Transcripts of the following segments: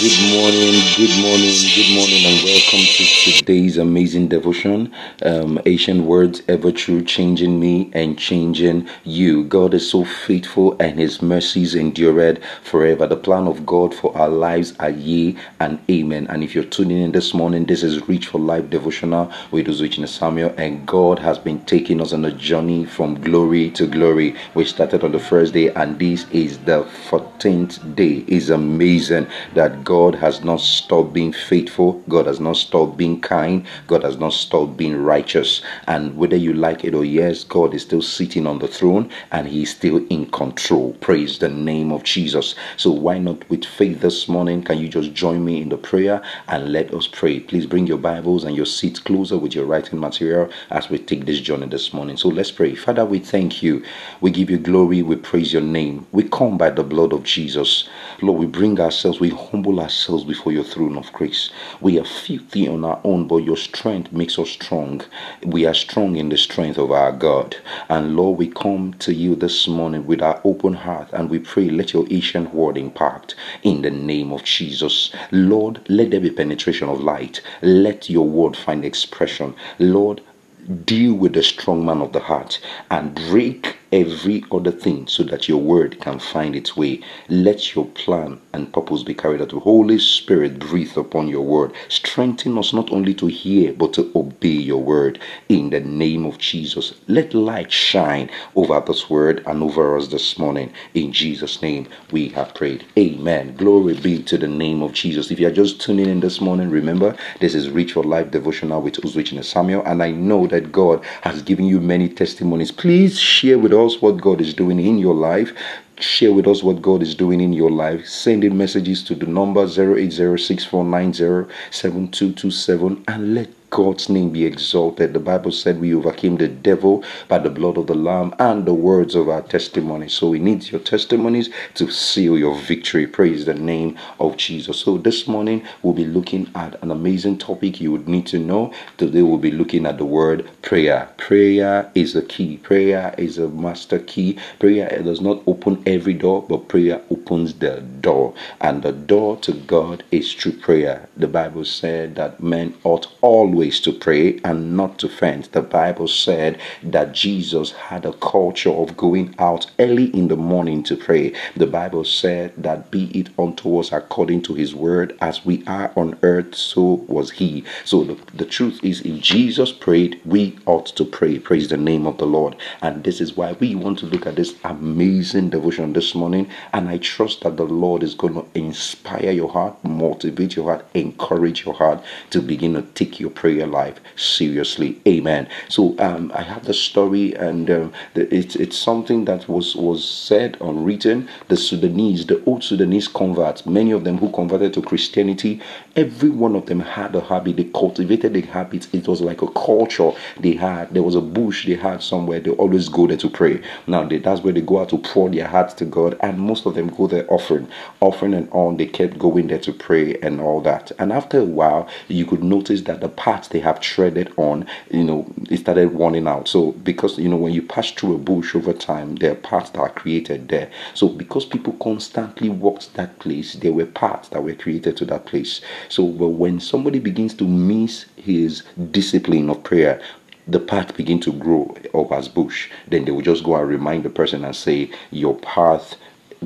Good morning, good morning, good morning, and welcome to today's amazing devotion. Um, Ancient words ever true, changing me and changing you. God is so faithful, and His mercies endureth forever. The plan of God for our lives are ye and amen. And if you're tuning in this morning, this is Reach for Life devotional with Uzuchina Samuel, and God has been taking us on a journey from glory to glory. We started on the first day, and this is the 14th day. It's amazing that God has not stopped being faithful, God has not stopped being kind, God has not stopped being righteous. And whether you like it or yes, God is still sitting on the throne and He is still in control. Praise the name of Jesus. So, why not with faith this morning? Can you just join me in the prayer and let us pray? Please bring your Bibles and your seats closer with your writing material as we take this journey this morning. So, let's pray. Father, we thank you. We give you glory. We praise your name. We come by the blood of Jesus. Lord, we bring ourselves, we humble ourselves before your throne of grace. We are filthy on our own, but your strength makes us strong. We are strong in the strength of our God. And Lord, we come to you this morning with our open heart and we pray, let your ancient word impact in the name of Jesus. Lord, let there be penetration of light. Let your word find expression. Lord, deal with the strong man of the heart and break every other thing so that your word can find its way. Let your plan and purpose be carried out. Holy Spirit, breathe upon your word. Strengthen us not only to hear but to obey your word. In the name of Jesus, let light shine over this word and over us this morning. In Jesus' name, we have prayed. Amen. Glory be to the name of Jesus. If you are just tuning in this morning, remember this is Reach for Life devotional with Uzwich Samuel, and I know that God has given you many testimonies. Please share with us what God is doing in your life share with us what God is doing in your life. Send in messages to the number 08064907227 and let God's name be exalted. The Bible said we overcame the devil by the blood of the Lamb and the words of our testimony. So we need your testimonies to seal your victory. Praise the name of Jesus. So this morning we'll be looking at an amazing topic you would need to know. Today we'll be looking at the word prayer. Prayer is a key. Prayer is a master key. Prayer does not open every door, but prayer opens the door. And the door to God is through prayer. The Bible said that men ought always always to pray and not to faint. The Bible said that Jesus had a culture of going out early in the morning to pray. The Bible said that be it unto us according to his word, as we are on earth, so was he. So the, the truth is, if Jesus prayed, we ought to pray. Praise the name of the Lord. And this is why we want to look at this amazing devotion this morning. And I trust that the Lord is going to inspire your heart, motivate your heart, encourage your heart to begin to take your prayer prayer life seriously. Amen. So um, I have the story, and um, the, it's it's something that was was said on written. The Sudanese, the old Sudanese converts, many of them who converted to Christianity, every one of them had a habit. They cultivated the habit. It was like a culture they had. There was a bush they had somewhere. They always go there to pray. Now they, that's where they go out to pour their hearts to God, and most of them go there offering, offering and on. They kept going there to pray and all that. And after a while, you could notice that the path they have treaded on, you know, it started running out. So because you know when you pass through a bush over time, there are paths that are created there. So because people constantly walked that place, there were paths that were created to that place. So but when somebody begins to miss his discipline of prayer, the path begin to grow up as bush. Then they will just go and remind the person and say, Your path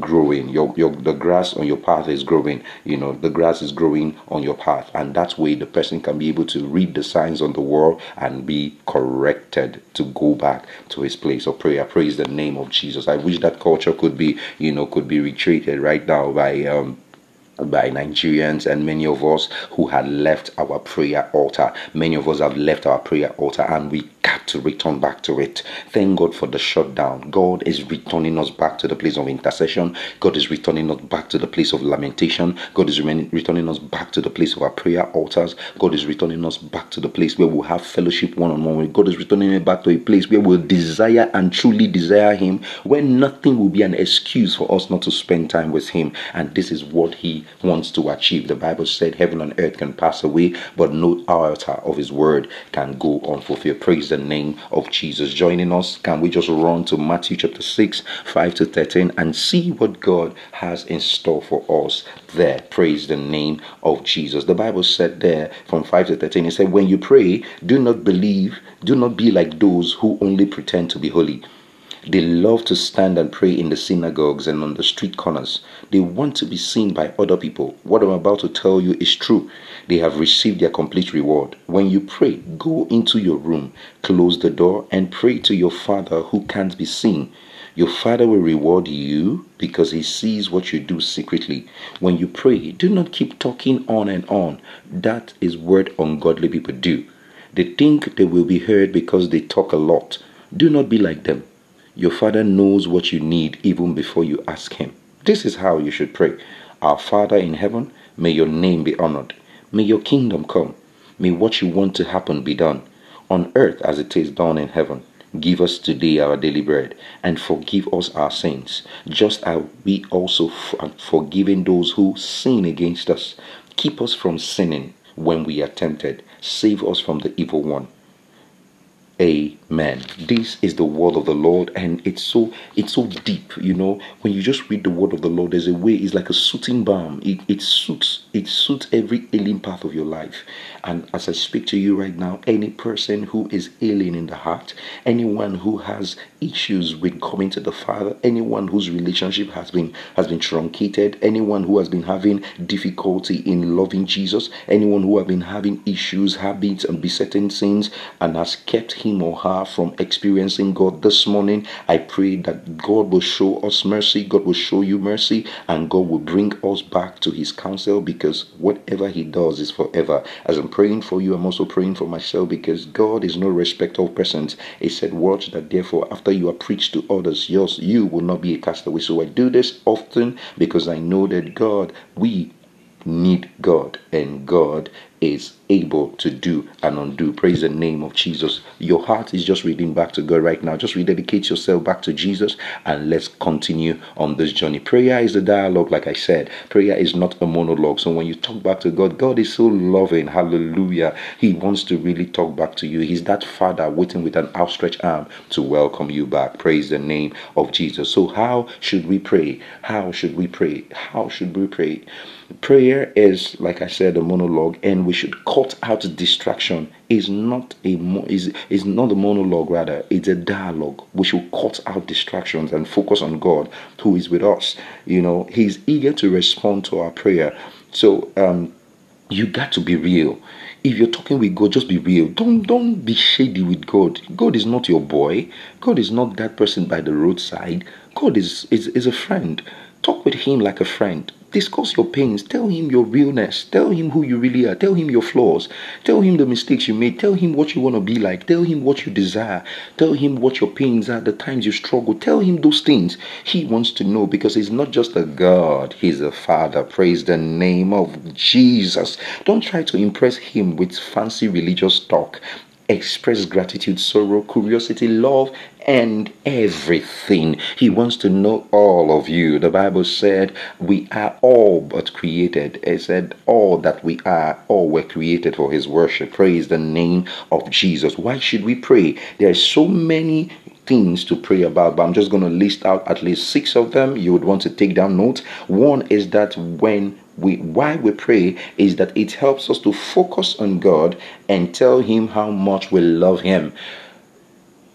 growing. Your your the grass on your path is growing. You know the grass is growing on your path. And that way the person can be able to read the signs on the wall and be corrected to go back to his place of prayer. Praise the name of jesus. I wish that culture could be you know could be retreated right now by um by Nigerians and many of us who had left our prayer altar. Many of us have left our prayer altar and we got to return back to it. Thank God for the shutdown. God is returning us back to the place of intercession. God is returning us back to the place of lamentation. God is returning us back to the place of our prayer altars. God is returning us back to the place where we'll have fellowship one on one. with God is returning us back to a place where we'll desire and truly desire Him, where nothing will be an excuse for us not to spend time with Him. And this is what He wants to achieve. The Bible said heaven and earth can pass away, but no altar of His word can go unfulfilled. Praise the name of Jesus. Joining us, can we just run to Matthew chapter 6, 5 to 13 and see what God has in store for us there? Praise the name of Jesus. The Bible said there from 5 to 13, it said, When you pray, do not believe, do not be like those who only pretend to be holy they love to stand and pray in the synagogues and on the street corners. They want to be seen by other people. What I'm about to tell you is true. They have received their complete reward. When you pray, go into your room, close the door, and pray to your Father who can't be seen. Your Father will reward you because He sees what you do secretly. When you pray, do not keep talking on and on. That is what ungodly people do. They think they will be heard because they talk a lot. Do not be like them. Your Father knows what you need even before you ask Him. This is how you should pray. Our Father in heaven, may your name be honored. May your kingdom come. May what you want to happen be done, on earth as it is done in heaven. Give us today our daily bread, and forgive us our sins, just as we also uh, forgiven those who sin against us. Keep us from sinning when we are tempted. Save us from the evil one. Amen. This is the word of the Lord, and it's so it's so deep. You know, when you just read the word of the Lord, there's a way. It's like a soothing balm. It it suits it suits every ailing path of your life. And as I speak to you right now, any person who is ailing in the heart, anyone who has issues with coming to the Father, anyone whose relationship has been has been truncated, anyone who has been having difficulty in loving Jesus, anyone who has been having issues, habits, and besetting sins, and has kept him or her from experiencing God this morning, I pray that God will show us mercy, God will show you mercy, and God will bring us back to his counsel because whatever he does is forever. As I'm praying for you, I'm also praying for myself because God is no respecter of persons. He said, Watch that therefore after you are preached to others, yours you will not be a castaway. So I do this often because I know that God, we need God, and God is able to do and undo. Praise the name of Jesus. Your heart is just reading back to God right now. Just rededicate yourself back to Jesus and let's continue on this journey. Prayer is a dialogue, like I said. Prayer is not a monologue. So when you talk back to God, God is so loving. Hallelujah. He wants to really talk back to you. He's that father waiting with an outstretched arm to welcome you back. Praise the name of Jesus. So, how should we pray? How should we pray? How should we pray? Prayer is, like I said, a monologue, and we should cut out distraction. Is not a is is not a monologue, rather, it's a dialogue. We should cut out distractions and focus on God, who is with us. You know, He's eager to respond to our prayer. So, um, you got to be real if you're talking with God, just be real. Don't don't be shady with God. God is not your boy. God is not that person by the roadside. God is is, is a friend. Talk with him like a friend. Discuss your pains. Tell him your realness. Tell him who you really are. Tell him your flaws. Tell him the mistakes you made. Tell him what you want to be like. Tell him what you desire. Tell him what your pains are, the times you struggle. Tell him those things. He wants to know because he's not just a God, he's a Father. Praise the name of Jesus. Don't try to impress him with fancy religious talk express gratitude, sorrow, curiosity, love, and everything. He wants to know all of you. The Bible said we are all but created. It said all that we are, all were created for his worship. Praise the name of Jesus. Why should we pray? There are so many things to pray about, but I'm just going to list out at least six of them. You would want to take down notes. One is that when we why we pray is that it helps us to focus on God and tell him how much we love him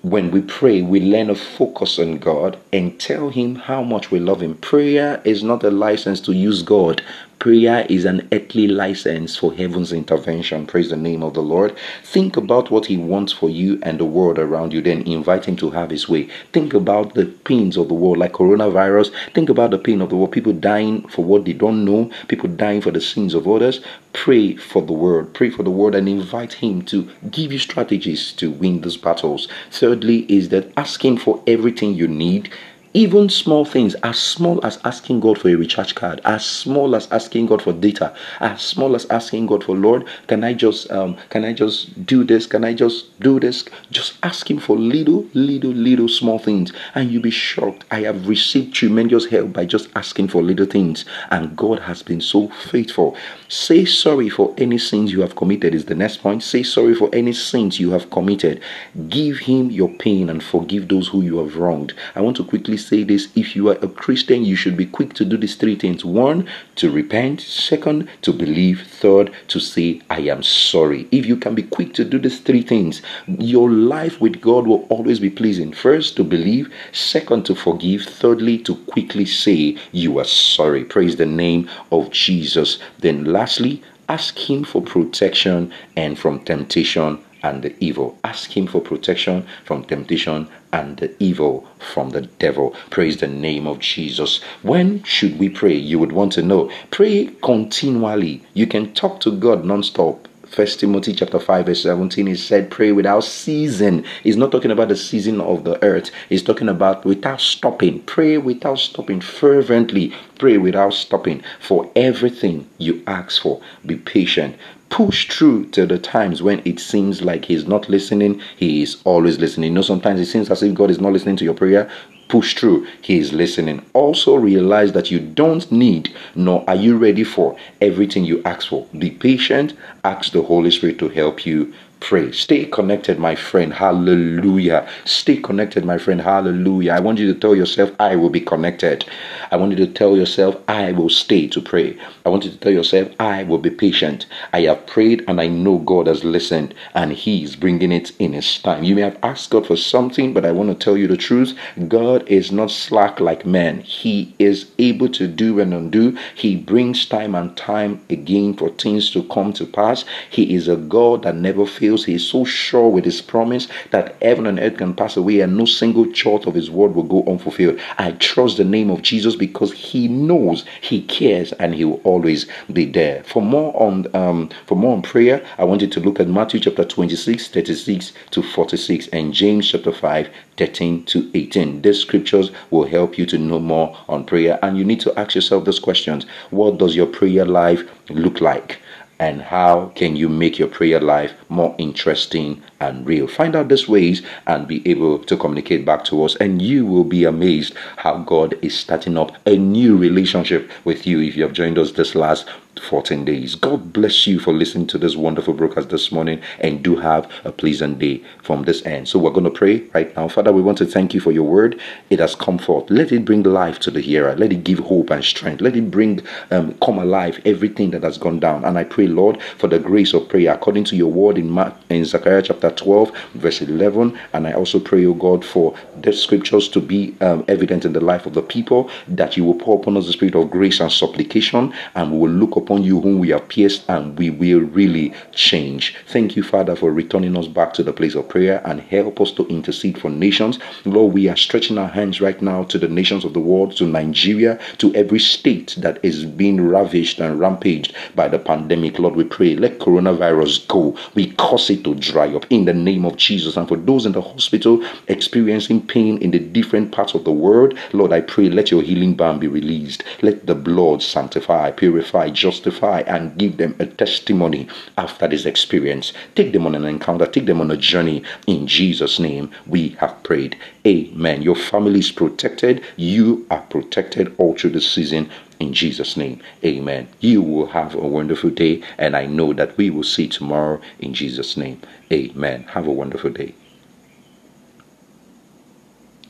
when we pray, we learn to focus on God and tell Him how much we love Him. Prayer is not a license to use God, Prayer is an earthly license for heaven's intervention. Praise the name of the Lord. Think about what He wants for you and the world around you, then invite Him to have His way. Think about the pains of the world, like coronavirus. Think about the pain of the world, people dying for what they don't know, people dying for the sins of others. Pray for the world, pray for the world, and invite Him to give you strategies to win these battles. Thirdly, is that ask Him for everything you need Even small things, as small as asking God for a recharge card, as small as asking God for data, as small as asking God for Lord, can I just um, can I just do this? Can I just do this? Just ask Him for little, little, little small things, and you'll be shocked. I have received tremendous help by just asking for little things, and God has been so faithful. Say sorry for any sins you have committed. Is the next point. Say sorry for any sins you have committed. Give Him your pain and forgive those who you have wronged. I want to quickly say this if you are a Christian, you should be quick to do these three things one, to repent, second, to believe, third, to say, I am sorry. If you can be quick to do these three things, your life with God will always be pleasing. First, to believe, second, to forgive, thirdly, to quickly say, You are sorry. Praise the name of Jesus. Then, lastly, ask Him for protection and from temptation and the evil. Ask Him for protection from temptation and the evil from the devil. Praise the name of Jesus. When should we pray? You would want to know. Pray continually. You can talk to God non-stop. First Timothy chapter 5 verse 17 is said pray without season. He's not talking about the season of the earth. He's talking about without stopping. Pray without stopping fervently. Pray without stopping for everything you ask for. Be patient push through to the times when it seems like he's not listening he is always listening. You know sometimes it seems as if god is not listening to your prayer push through he is listening. Also realize that you don't need nor are you ready for everything you ask for. Be patient ask the holy spirit to help you pray. Stay connected, my friend. Hallelujah. Stay connected, my friend. Hallelujah. I want you to tell yourself, I will be connected. I want you to tell yourself, I will stay to pray. I want you to tell yourself, I will be patient. I have prayed and I know God has listened and He is bringing it in His time. You may have asked God for something, but I want to tell you the truth. God is not slack like man. He is able to do and undo. He brings time and time again for things to come to pass. He is a God that never fails fails, he is so sure with his promise that heaven and earth can pass away and no single jot of his word will go unfulfilled. I trust the name of Jesus because he knows, he cares, and he will always be there. For more on um, for more on prayer, I want you to look at Matthew chapter 26, 36 to 46, and James chapter 5, 13 to 18. These scriptures will help you to know more on prayer, and you need to ask yourself these questions: What does your prayer life look like? And how can you make your prayer life more interesting and real? Find out these ways and be able to communicate back to us and you will be amazed how god is starting up a new relationship with you if you have joined us this last 14 days. God bless you for listening to this wonderful broadcast this morning and do have a pleasant day from this end. So we're going to pray right now. Father, we want to thank you for your word. It has come forth. Let it bring life to the hearer. Let it give hope and strength. Let it bring, um, come alive everything that has gone down. And I pray, Lord, for the grace of prayer according to your word in, Mark, in Zechariah chapter 12, verse 11. And I also pray, O God, for the scriptures to be um, evident in the life of the people, that you will pour upon us the spirit of grace and supplication, and we will look up upon you whom we have pierced, and we will really change. Thank you, Father, for returning us back to the place of prayer and help us to intercede for nations. Lord, we are stretching our hands right now to the nations of the world, to Nigeria, to every state that is being ravished and rampaged by the pandemic. Lord, we pray, let coronavirus go. We cause it to dry up in the name of Jesus. And for those in the hospital experiencing pain in the different parts of the world, Lord, I pray, let your healing balm be released. Let the blood sanctify, purify, just justify and give them a testimony after this experience. Take them on an encounter, take them on a journey. In Jesus' name, we have prayed. Amen. Your family is protected. You are protected all through the season. In Jesus' name, amen. You will have a wonderful day, and I know that we will see tomorrow in Jesus' name. Amen. Have a wonderful day.